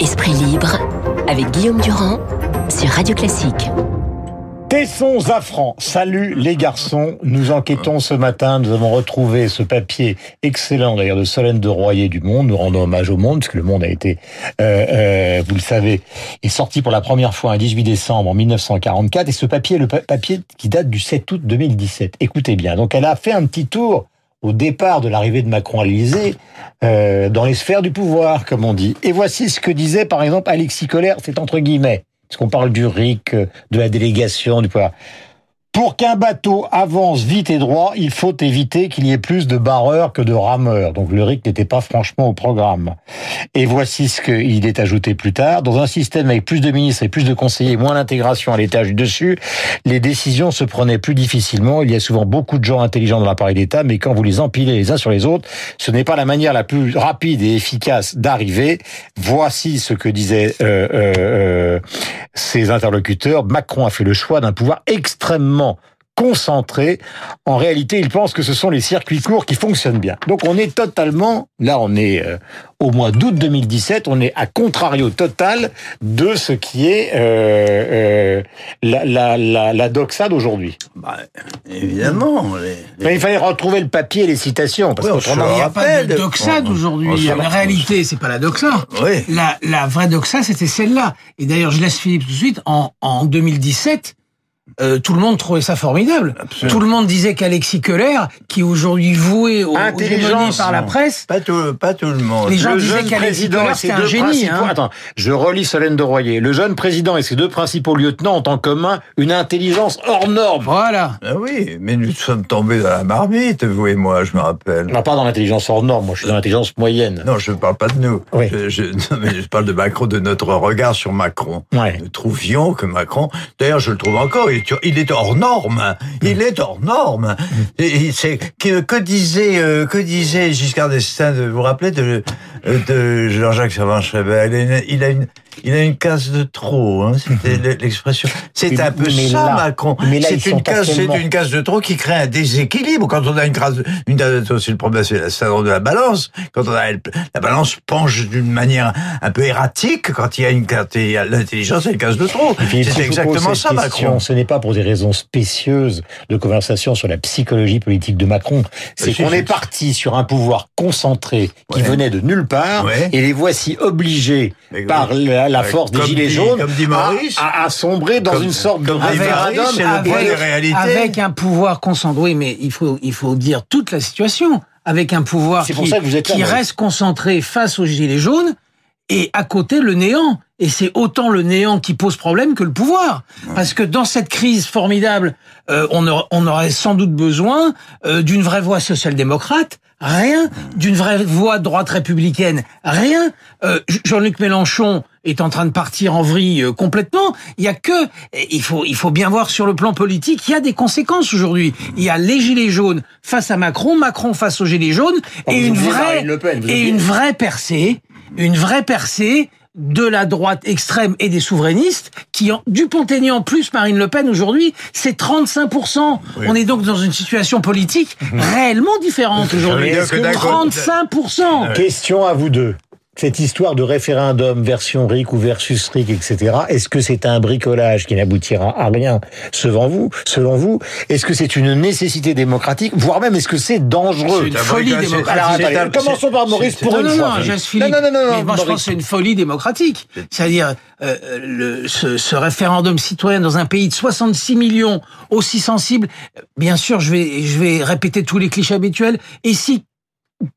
Esprit libre avec Guillaume Durand sur Radio Classique. Tessons Zafran, salut les garçons. Nous enquêtons ce matin, nous avons retrouvé ce papier excellent d'ailleurs de Solène de Royer du Monde. Nous rendons hommage au Monde, puisque le Monde a été, euh, euh, vous le savez, est sorti pour la première fois un 18 décembre en 1944. Et ce papier est le papier qui date du 7 août 2017. Écoutez bien, donc elle a fait un petit tour au départ de l'arrivée de Macron à l'Élysée, euh, dans les sphères du pouvoir, comme on dit. Et voici ce que disait, par exemple, Alexis Collère, c'est entre guillemets, parce qu'on parle du RIC, de la délégation, du pouvoir. Pour qu'un bateau avance vite et droit, il faut éviter qu'il y ait plus de barreurs que de rameurs. Donc le RIC n'était pas franchement au programme. Et voici ce qu'il est ajouté plus tard. Dans un système avec plus de ministres et plus de conseillers, moins l'intégration à l'étage du dessus, les décisions se prenaient plus difficilement. Il y a souvent beaucoup de gens intelligents dans l'appareil d'État, mais quand vous les empilez les uns sur les autres, ce n'est pas la manière la plus rapide et efficace d'arriver. Voici ce que disaient euh, euh, euh, ses interlocuteurs. Macron a fait le choix d'un pouvoir extrêmement concentré. En réalité, il pense que ce sont les circuits courts qui fonctionnent bien. Donc on est totalement, là on est euh, au mois d'août 2017, on est à contrario total de ce qui est euh, euh, la, la, la, la doxa d'aujourd'hui. Bah, évidemment. Les, Il fallait retrouver le papier et les citations. Parce Oui, on Il n'y a pas de rappelle. doxa d'aujourd'hui. La réalité, c'est pas la doxa. Oui. La, la vraie doxa, c'était celle-là. Et d'ailleurs, je laisse Philippe tout de suite. En, en 2017, euh, tout le monde trouvait ça formidable. Absolument. Tout le monde disait qu'Alexis Keller, qui est aujourd'hui voué au, aux Intelligence, par la presse, Pas tout, pas tout le monde. Les gens le disaient jeune qu'Alexis président Keller, c'était un génie, hein. Attends, je relis Solène de Royer. Le jeune président et ses deux principaux lieutenants ont en commun une intelligence hors norme. voilà. Ah oui, mais nous sommes tombés dans la marmite, vous et moi, je me rappelle. Non, pas dans l'intelligence hors norme, moi je suis dans l'intelligence moyenne. Non, je ne parle pas de nous. Oui. Je, je- non, mais je parle de Macron, de notre regard sur Macron. Ouais. Nous trouvions que Macron, d'ailleurs, je le trouve encore, il il est hors norme. Il est hors norme. Et, c'est que, que disait euh, que disait Giscard d'Estaing, de- vous vous rappelez de de Jean-Jacques Savin-Schreiber il, a une- il a une case de trop, hein, c'était l'expression. C'est un peu mais ça, là- Macron. C'est une case, c'est une case de trop qui crée un déséquilibre. Quand on a une case, une, c'est le problème, c'est le syndrome de la balance. Quand on a la balance penche d'une manière un peu erratique. Quand il y a une, l'intelligence, c'est une case de trop. C'est exactement ça, question, Macron. Ce n'est pas pour des raisons spécieuses de conversation sur la psychologie politique de Macron. C'est si, qu'on est parti sur un pouvoir concentré qui Ouais. venait de nulle part Ouais. et les voici obligés Mais par oui. la, la Ouais, force des comme gilets dit- jaunes comme dit à- Maurice. à, à sombrer dans Comme- une sorte de référendum. C'est réalités. avec un pouvoir concentré. Oui, mais il faut, il faut dire toute la situation. Avec un pouvoir C'est qui, pour ça que vous êtes qui reste concentré face aux gilets jaunes et à côté le néant. Et c'est autant le néant qui pose problème que le pouvoir. Parce que dans cette crise formidable, euh, on, aurait, on aurait sans doute besoin euh, d'une vraie voix social-démocrate, rien. D'une vraie voix droite républicaine, rien. Euh, Jean-Luc Mélenchon est en train de partir en vrille euh, complètement. Il y a que, il faut, il faut bien voir sur le plan politique, il y a des conséquences aujourd'hui. Il y a les gilets jaunes face à Macron, Macron face aux gilets jaunes, Oh, et une vraie, et une vraie percée, une vraie percée de la droite extrême et des souverainistes, qui, en, Dupont-Aignan plus Marine Le Pen aujourd'hui, c'est 35%. On est donc dans une situation politique réellement différente aujourd'hui. Mais est-ce que d'un côté- 35%. Question à vous deux. Cette histoire de référendum version RIC ou versus RIC, etc., est-ce que c'est un bricolage qui n'aboutira à rien selon vous, selon vous? Est-ce que c'est une nécessité démocratique, voire même est-ce que c'est dangereux? C'est une un folie démocratique. Alors c'est attendez, un- commençons par Maurice pour non, une non, fois. non. Non, non, non, non, Mais moi, je Maurice. pense que c'est une folie démocratique. C'est-à-dire, euh, le, ce, ce référendum citoyen dans un pays de 66 millions, aussi sensible, bien sûr, je vais, je vais répéter tous les clichés habituels. Et si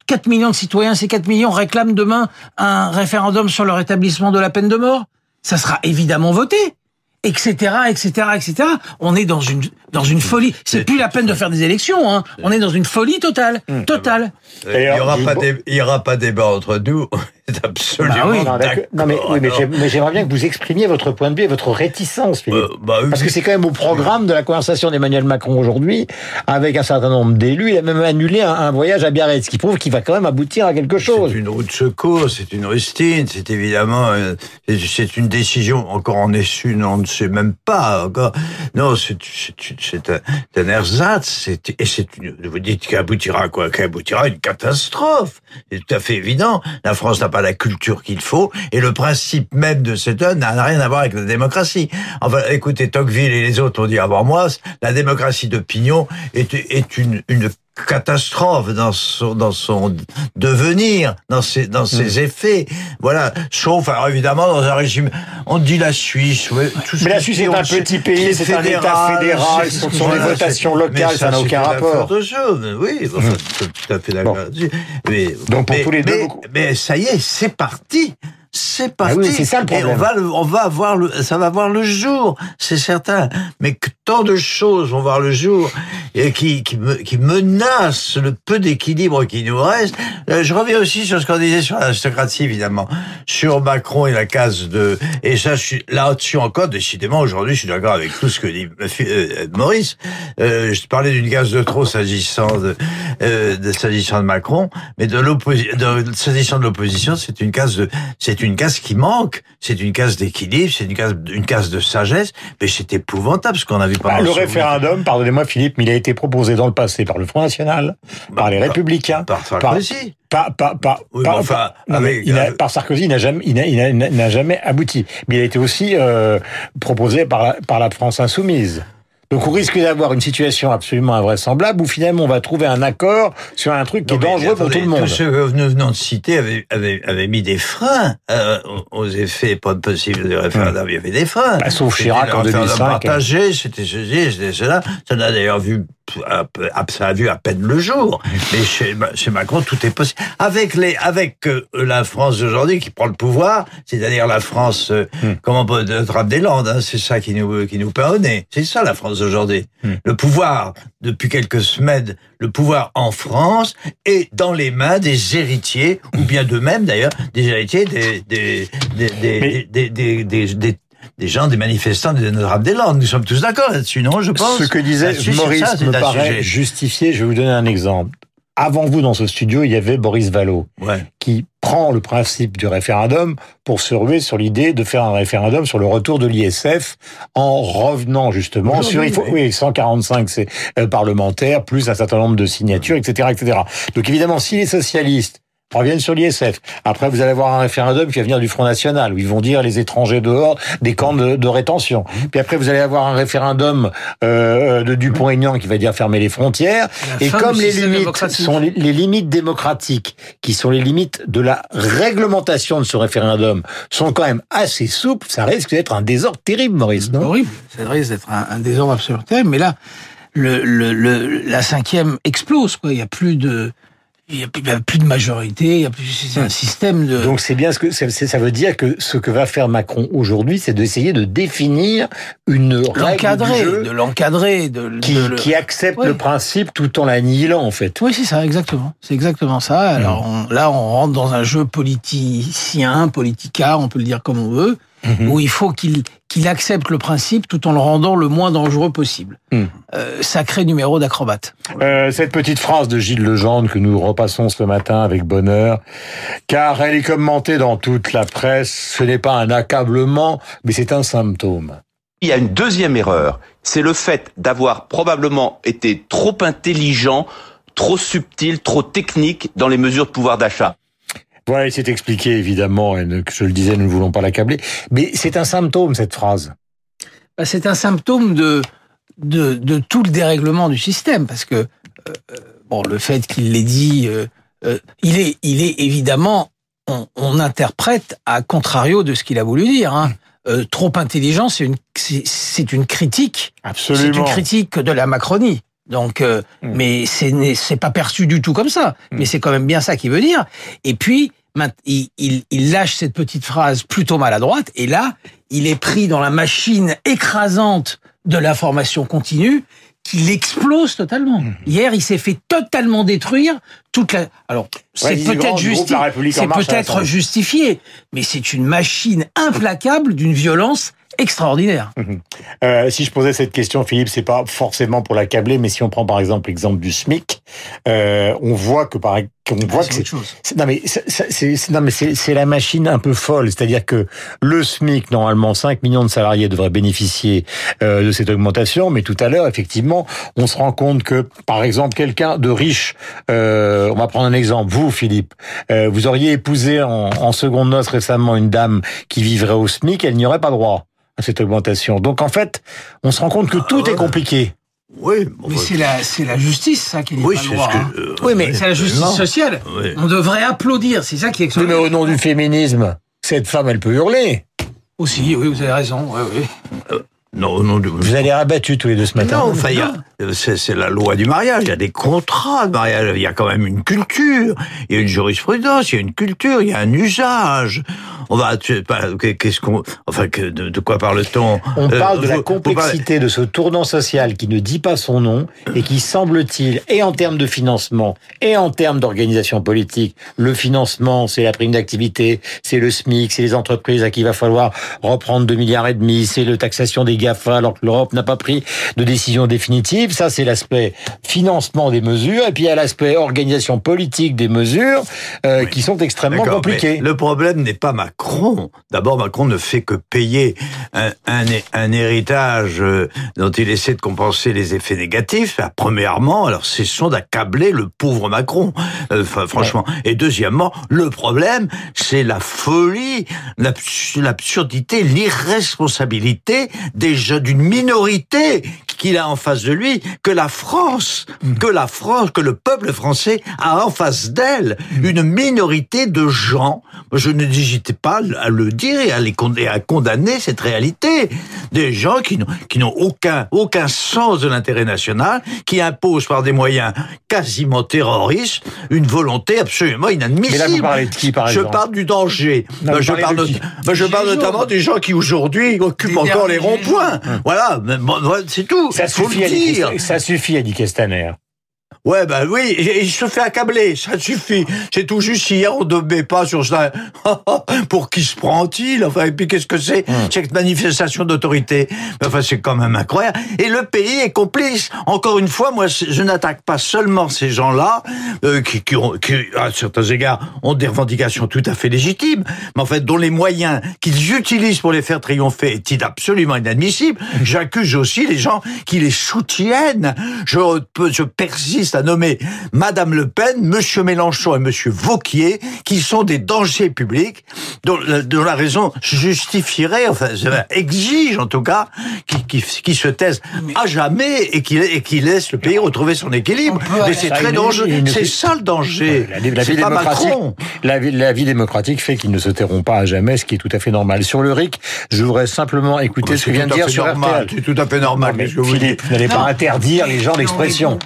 4 millions de citoyens, ces 4 millions réclament demain un référendum sur le rétablissement de la peine de mort, ça sera évidemment voté. Etc., etc., etc. On est dans une dans une folie. C'est plus la peine de faire des élections. Hein. On est dans une folie totale, totale. Il n'y aura, dé- aura pas débat entre nous. Absolument Bah oui. Non, mais, oui, j'aimerais bien que vous exprimiez votre point de vue et votre réticence, Philippe. Euh, bah oui. Parce que c'est quand même au programme de la conversation d'Emmanuel Macron aujourd'hui, avec un certain nombre d'élus. Il a même annulé un, un voyage à Biarritz, ce qui prouve qu'il va quand même aboutir à quelque chose. C'est une route de secours, c'est une rustine, c'est évidemment, euh, c'est- c'est une décision, encore en est une, on ne sait même pas, encore. Non, c'est c'est- un, un ersatz, et c'est vous dites qu'aboutira à quoi? Qu'aboutira à une catastrophe. C'est tout à fait évident. La France n'a pas la culture qu'il faut, et le principe même de cette œuvre n'a rien à voir avec la démocratie. Enfin, écoutez, Tocqueville et les autres ont dit avant moi, la démocratie d'opinion est, est une, une catastrophe dans son dans son devenir, dans ses dans ses Mm. effets. Voilà. Sauf alors évidemment dans un régime, on dit la Suisse. ouais, tout Mais la Suisse est un petit pays, c'est un État fédéral, ce sont des voilà, votations locales, ça n'a aucun rapport. de jeu. Oui, je suis tout à fait d'accord Bon. Mais, Donc, pour mais- tous les deux, mais, vous- mais ça y est, c'est parti. C'est parti. Ah oui, c'est ça le Et on problème. va, on va voir le, ça va voir le jour, c'est certain. Mais que tant de choses vont voir le jour et qui, qui, me- qui menacent le peu d'équilibre qui nous reste. Euh, Je reviens aussi sur ce qu'on disait sur l'aristocratie, évidemment, sur Macron et la case de. Et ça, je suis là-dessus encore. Décidément, aujourd'hui, je suis d'accord avec tout ce que dit euh, Maurice. Euh, je parlais d'une case de trop s'agissant de, euh, de s'agissant de Macron, mais de l'opposition, s'agissant de l'opposition, c'est une case de, c'est une case qui manque. C'est une case d'équilibre, c'est une case, une case de sagesse. Mais c'est épouvantable ce qu'on a vu pendant Bah, le référendum, pardonnez-moi Philippe, mais il a été proposé dans le passé par le Front National, par les par- Républicains, par Sarkozy. Pas, pas, pas, Oui, mais enfin, avec- il a- avec- par Sarkozy, il n'a jamais, il n'a- jamais abouti. Mais il a été aussi euh, proposé par la, par la France insoumise. Donc on risque d'avoir une situation absolument invraisemblable où finalement on va trouver un accord sur un truc qui Non, est dangereux pour tout le monde. Tous ceux que nous venons de citer avaient, avaient, avaient mis des freins euh, aux effets pas possibles du référendum. Il y avait des freins. Bah, sauf Chirac en référendum 2005. partagé, c'était ceci, c'était cela. Ça n'a d'ailleurs vu, ça a vu à peine le jour. Mais chez, chez Macron, tout est possible. Avec les, avec euh, la France d'aujourd'hui qui prend le pouvoir, c'est-à-dire la France, euh, Hmm. comment on peut de Trappe des Landes, hein, c'est ça qui nous, qui nous peint au nez. C'est ça la France d'aujourd'hui. Hmm. Le pouvoir, depuis quelques semaines, le pouvoir en France est dans les mains des héritiers, ou bien d'eux-mêmes d'ailleurs, des héritiers des, des, des, des, Mais- des, des, des, gens, des manifestants de Notre-Dame-des-Landes. Nous sommes tous d'accord là-dessus, non, je pense? Ce que disait Maurice ça, me paraît sujet. justifié. Je vais vous donner un exemple. Avant vous, dans ce studio, il y avait Boris Vallaud, Ouais. qui prend le principe du référendum pour se ruer sur l'idée de faire un référendum sur le retour de l'ISF en revenant justement sur il faut oui 145 c'est euh, parlementaires plus un certain nombre de signatures etc etc donc évidemment si les socialistes reviennent sur l'ISF. Après, vous allez avoir un référendum qui va venir du Front National, où ils vont dire les étrangers dehors des camps de, de rétention. Puis après, vous allez avoir un référendum euh, de Dupont-Aignan qui va dire fermer les frontières. Et comme les limites sont les, les limites démocratiques, qui sont les limites de la réglementation de ce référendum, sont quand même assez souples, ça risque d'être un désordre terrible, Maurice, non? Horrible. Ça risque d'être un, un désordre absolument terrible. Mais là, le, le, le- la cinquième explose. Quoi. Il n'y a plus de, il y a, plus de majorité. Il y a plus, c'est un système de. Donc c'est bien ce que ça veut dire que ce que va faire Macron aujourd'hui, c'est d'essayer de définir une règle du l'encadrer, jeu de l'encadrer, de, qui, de le- qui accepte le principe tout en l'annihilant en fait. Oui, c'est ça, exactement. C'est exactement ça. Alors on- là, on rentre dans un jeu politicien, politica, on peut le dire comme on veut, où il faut qu'il qu'il accepte le principe tout en le rendant le moins dangereux possible. Mhm. Euh, sacré numéro d'acrobate. Euh, cette petite phrase de Gilles Legendre que nous repassons ce matin avec bonheur, car elle est commentée dans toute la presse, ce n'est pas un accablement, mais c'est un symptôme. Il y a une deuxième erreur, c'est le fait d'avoir probablement été trop intelligent, trop subtil, trop technique dans les mesures de pouvoir d'achat. Voilà, il s'est expliqué évidemment, et je le disais, nous ne voulons pas l'accabler, mais c'est un symptôme cette phrase. Bah, c'est un symptôme de, de, de tout le dérèglement du système, parce que euh, euh, bon, le fait qu'il l'ait dit, euh, euh, il est, il est évidemment, on, on interprète à contrario de ce qu'il a voulu dire. Hein. Trop intelligent, c'est une, c'est une critique. C'est une critique de la Macronie. Donc, euh, Mm. mais c'est n'est- c'est pas perçu du tout comme ça. Mm. Mais c'est quand même bien ça qu'il veut dire. Et puis, il, il, il lâche cette petite phrase plutôt maladroite. Et là, il est pris dans la machine écrasante de l'information continue qu'il explose totalement. Mm. Hier, il s'est fait totalement détruire toute la. Alors, c'est peut-être justi- l'Assemblée. justifié, mais c'est une machine implacable d'une violence extraordinaire. Euh, si je posais cette question, Philippe, c'est pas forcément pour l'accabler, mais si on prend par exemple l'exemple du SMIC, euh, on voit que par voit Ah, que c'est non mais c'est la machine un peu folle, c'est-à-dire que le SMIC normalement 5 millions de salariés devraient bénéficier euh, de cette augmentation, mais tout à l'heure effectivement on se rend compte que par exemple quelqu'un de riche, euh, on va prendre un exemple, vous Philippe, euh, vous auriez épousé en, en seconde noce récemment une dame qui vivrait au SMIC, elle n'y aurait pas droit à cette augmentation. Donc en fait, on se rend compte que tout est compliqué. Oui, bon, Mais bah, c'est la, c'est la justice, ça, qui n'est oui, pas c'est le droit. ce hein. que. euh, Oui, mais C'est la justice non. sociale. Oui. On devrait applaudir, c'est ça qui est Oui, mais au nom du féminisme, cette femme, elle peut hurler. Aussi, oui, vous avez raison. oui, oui. Non, non, Vous allez rabattus tous les deux ce matin. Non, enfin, il y a- c'est c'est la loi du mariage. Il y a des contrats de mariage. Il y a quand même une culture. Il y a une jurisprudence. Il y a une culture. Il y a un usage. On va, qu'est-ce qu'on, enfin, que, de, de quoi parle-t-on? On Euh, parle de la vous- vous parlez- complexité de ce tournant social qui ne dit pas son nom et qui semble-t-il, et en termes de financement, et en termes d'organisation politique, le financement, c'est la prime d'activité, c'est le SMIC, c'est les entreprises à qui il va falloir reprendre 2 milliards et demi, c'est le taxation des GAFA alors que l'Europe n'a pas pris de décision définitive. Ça, c'est l'aspect financement des mesures. Et puis, il y a l'aspect organisation politique des mesures euh, qui sont extrêmement compliquées. Le problème n'est pas Macron. D'abord, Macron ne fait que payer un, un, un héritage euh, dont il essaie de compenser les effets négatifs. Ah, Premièrement, alors cessons d'accabler le pauvre Macron. Euh, franchement. Et deuxièmement, le problème, c'est la folie, l'abs- l'absurdité, l'irresponsabilité déjà d'une minorité qu'il a en face de lui, que la France, que la France, que le peuple français a en face d'elle, une minorité de gens. Je n'hésitais pas à le dire et à, les à condamner cette réalité. Des gens qui n'ont, aucun, aucun sens de l'intérêt national, qui imposent par des moyens quasiment terroristes une volonté absolument inadmissible. Mais là, vous parlez de qui, par Je exemple parle du danger. Ben, je parle, de ben, je notamment des gens qui aujourd'hui occupent encore les ronds-points. Voilà, mais bon, voilà, c'est tout. Ça faut suffit, le à dit, dire. ça suffit, dit Castaner. Ouais, ben oui, il se fait accabler, ça suffit. C'est tout juste hier, on ne met pas sur ça. Pour qui se prend-il Enfin, et puis qu'est-ce que c'est Cette manifestation d'autorité? Enfin, c'est quand même incroyable. Et le pays est complice. Encore une fois, moi, je n'attaque pas seulement ces gens-là, euh, qui, qui, ont, qui, à certains égards, ont des revendications tout à fait légitimes, mais en fait, dont les moyens qu'ils utilisent pour les faire triompher est absolument inadmissible? J'accuse aussi les gens qui les soutiennent. Je persiste à nommer Madame Le Pen, Monsieur Mélenchon et Monsieur Vauquier, qui sont des dangers publics, dont, la- dont la raison justifierait, enfin, exige en tout cas, qui, qui, qui se taisent à jamais et qui, et qui laissent le pays retrouver son équilibre. Mais c'est très dangereux. C'est ça le danger. La, vie démocratique, Macron. la, vie, la vie démocratique fait qu'ils ne se tairont pas à jamais, ce qui est tout à fait normal. Sur le RIC, je voudrais simplement écouter ce que vient de dire sur. RTL. C'est tout à fait normal. Non, mais que vous Philippe, n'allez pas interdire les gens l'expression.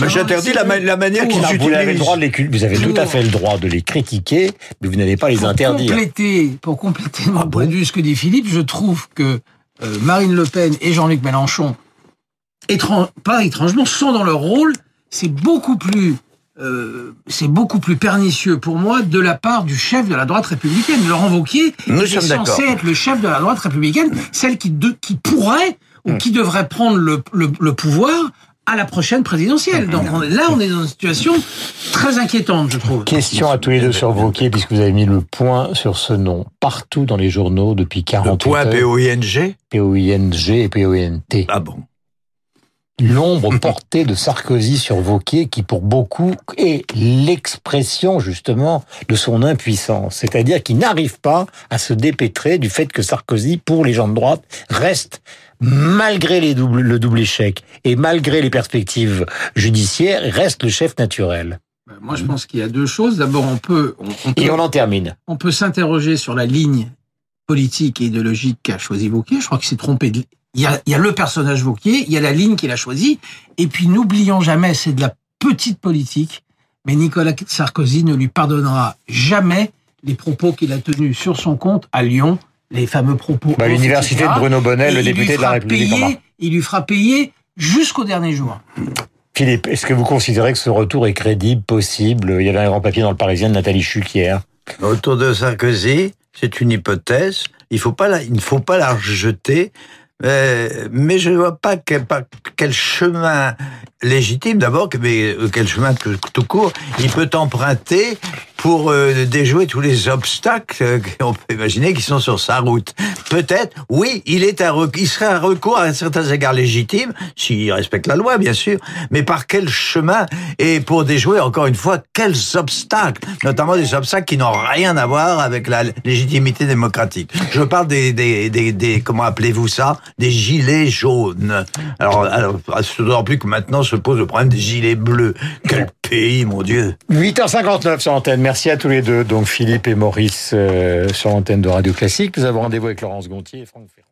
Mais j'interdis la, ma- la manière qu'ils Non, Vous avez le droit de utilisent. les, cul- vous avez tout à fait le droit de les critiquer, mais vous n'allez pas les pour interdire. Compléter, pour compléter mon Ah point bon de vue, ce que dit Philippe, je trouve que euh, Marine Le Pen et Jean-Luc Mélenchon, étran- pas étrangement, sont dans leur rôle. C'est beaucoup plus, euh, c'est beaucoup plus pernicieux pour moi de la part du chef de la droite républicaine, Laurent Wauquiez, Nous qui est sommes d'accord. censé être le chef de la droite républicaine, celle qui, de- qui pourrait ou Hmm. qui devrait prendre le, le- le pouvoir à la prochaine présidentielle. Donc on est- là, on est dans une situation très inquiétante, je trouve. Question à tous les deux sur Vauquier, puisque vous avez mis le point sur ce nom partout dans les journaux depuis Le 48 point heures. P-O-I-N-G P-O-I-N-G et P-O-I-N-T. Ah bon L'ombre portée de Sarkozy sur Vauquier, qui pour beaucoup est l'expression justement de son impuissance. C'est-à-dire qu'il n'arrive pas à se dépêtrer du fait que Sarkozy, pour les gens de droite, reste malgré les doubles, le double échec et malgré les perspectives judiciaires, reste le chef naturel. Moi, je pense qu'il y a deux choses. D'abord, on peut, on, on peut, Et on en termine. on peut s'interroger sur la ligne politique et idéologique qu'a choisi Vauquier. Je crois qu'il s'est trompé. de- Il y, a, il y a le personnage Vauquier, il y a la ligne qu'il a choisie. Et puis, n'oublions jamais, c'est de la petite politique, mais Nicolas Sarkozy ne lui pardonnera jamais les propos qu'il a tenus sur son compte à Lyon, les fameux propos. Bah, L'université de Bruno Bonnet, Et le il lui député de la fera République en payer- marche. Il lui fera payer jusqu'au dernier jour. Philippe, est-ce que vous considérez que ce retour est crédible, possible? Il y avait un grand papier dans le Parisien de Nathalie Chuc hier. Autour de Sarkozy, c'est une hypothèse. Il, faut pas la, il ne faut pas la rejeter. Euh, mais je ne vois pas quel, chemin légitime d'abord, mais euh, quel chemin tout, court il peut emprunter pour euh, déjouer tous les obstacles euh, qu'on peut imaginer qui sont sur sa route. Peut-être, oui, il est il serait un recours à certains égards légitime, s'il respecte la loi, bien sûr, mais par quel chemin et pour déjouer, encore une fois, quels obstacles, notamment des obstacles qui n'ont rien à voir avec la légitimité démocratique. Je parle des, des, des, des comment appelez-vous ça, des gilets jaunes. Alors, alors d'autant plus que maintenant se pose le problème des gilets bleus. Quel pays, mon Dieu 8h59 sur l'antenne. Merci à tous les deux, donc Philippe et Maurice euh, sur l'antenne de Radio Classique. Nous avons rendez-vous avec Laurence Gontier et Franck Ferrand.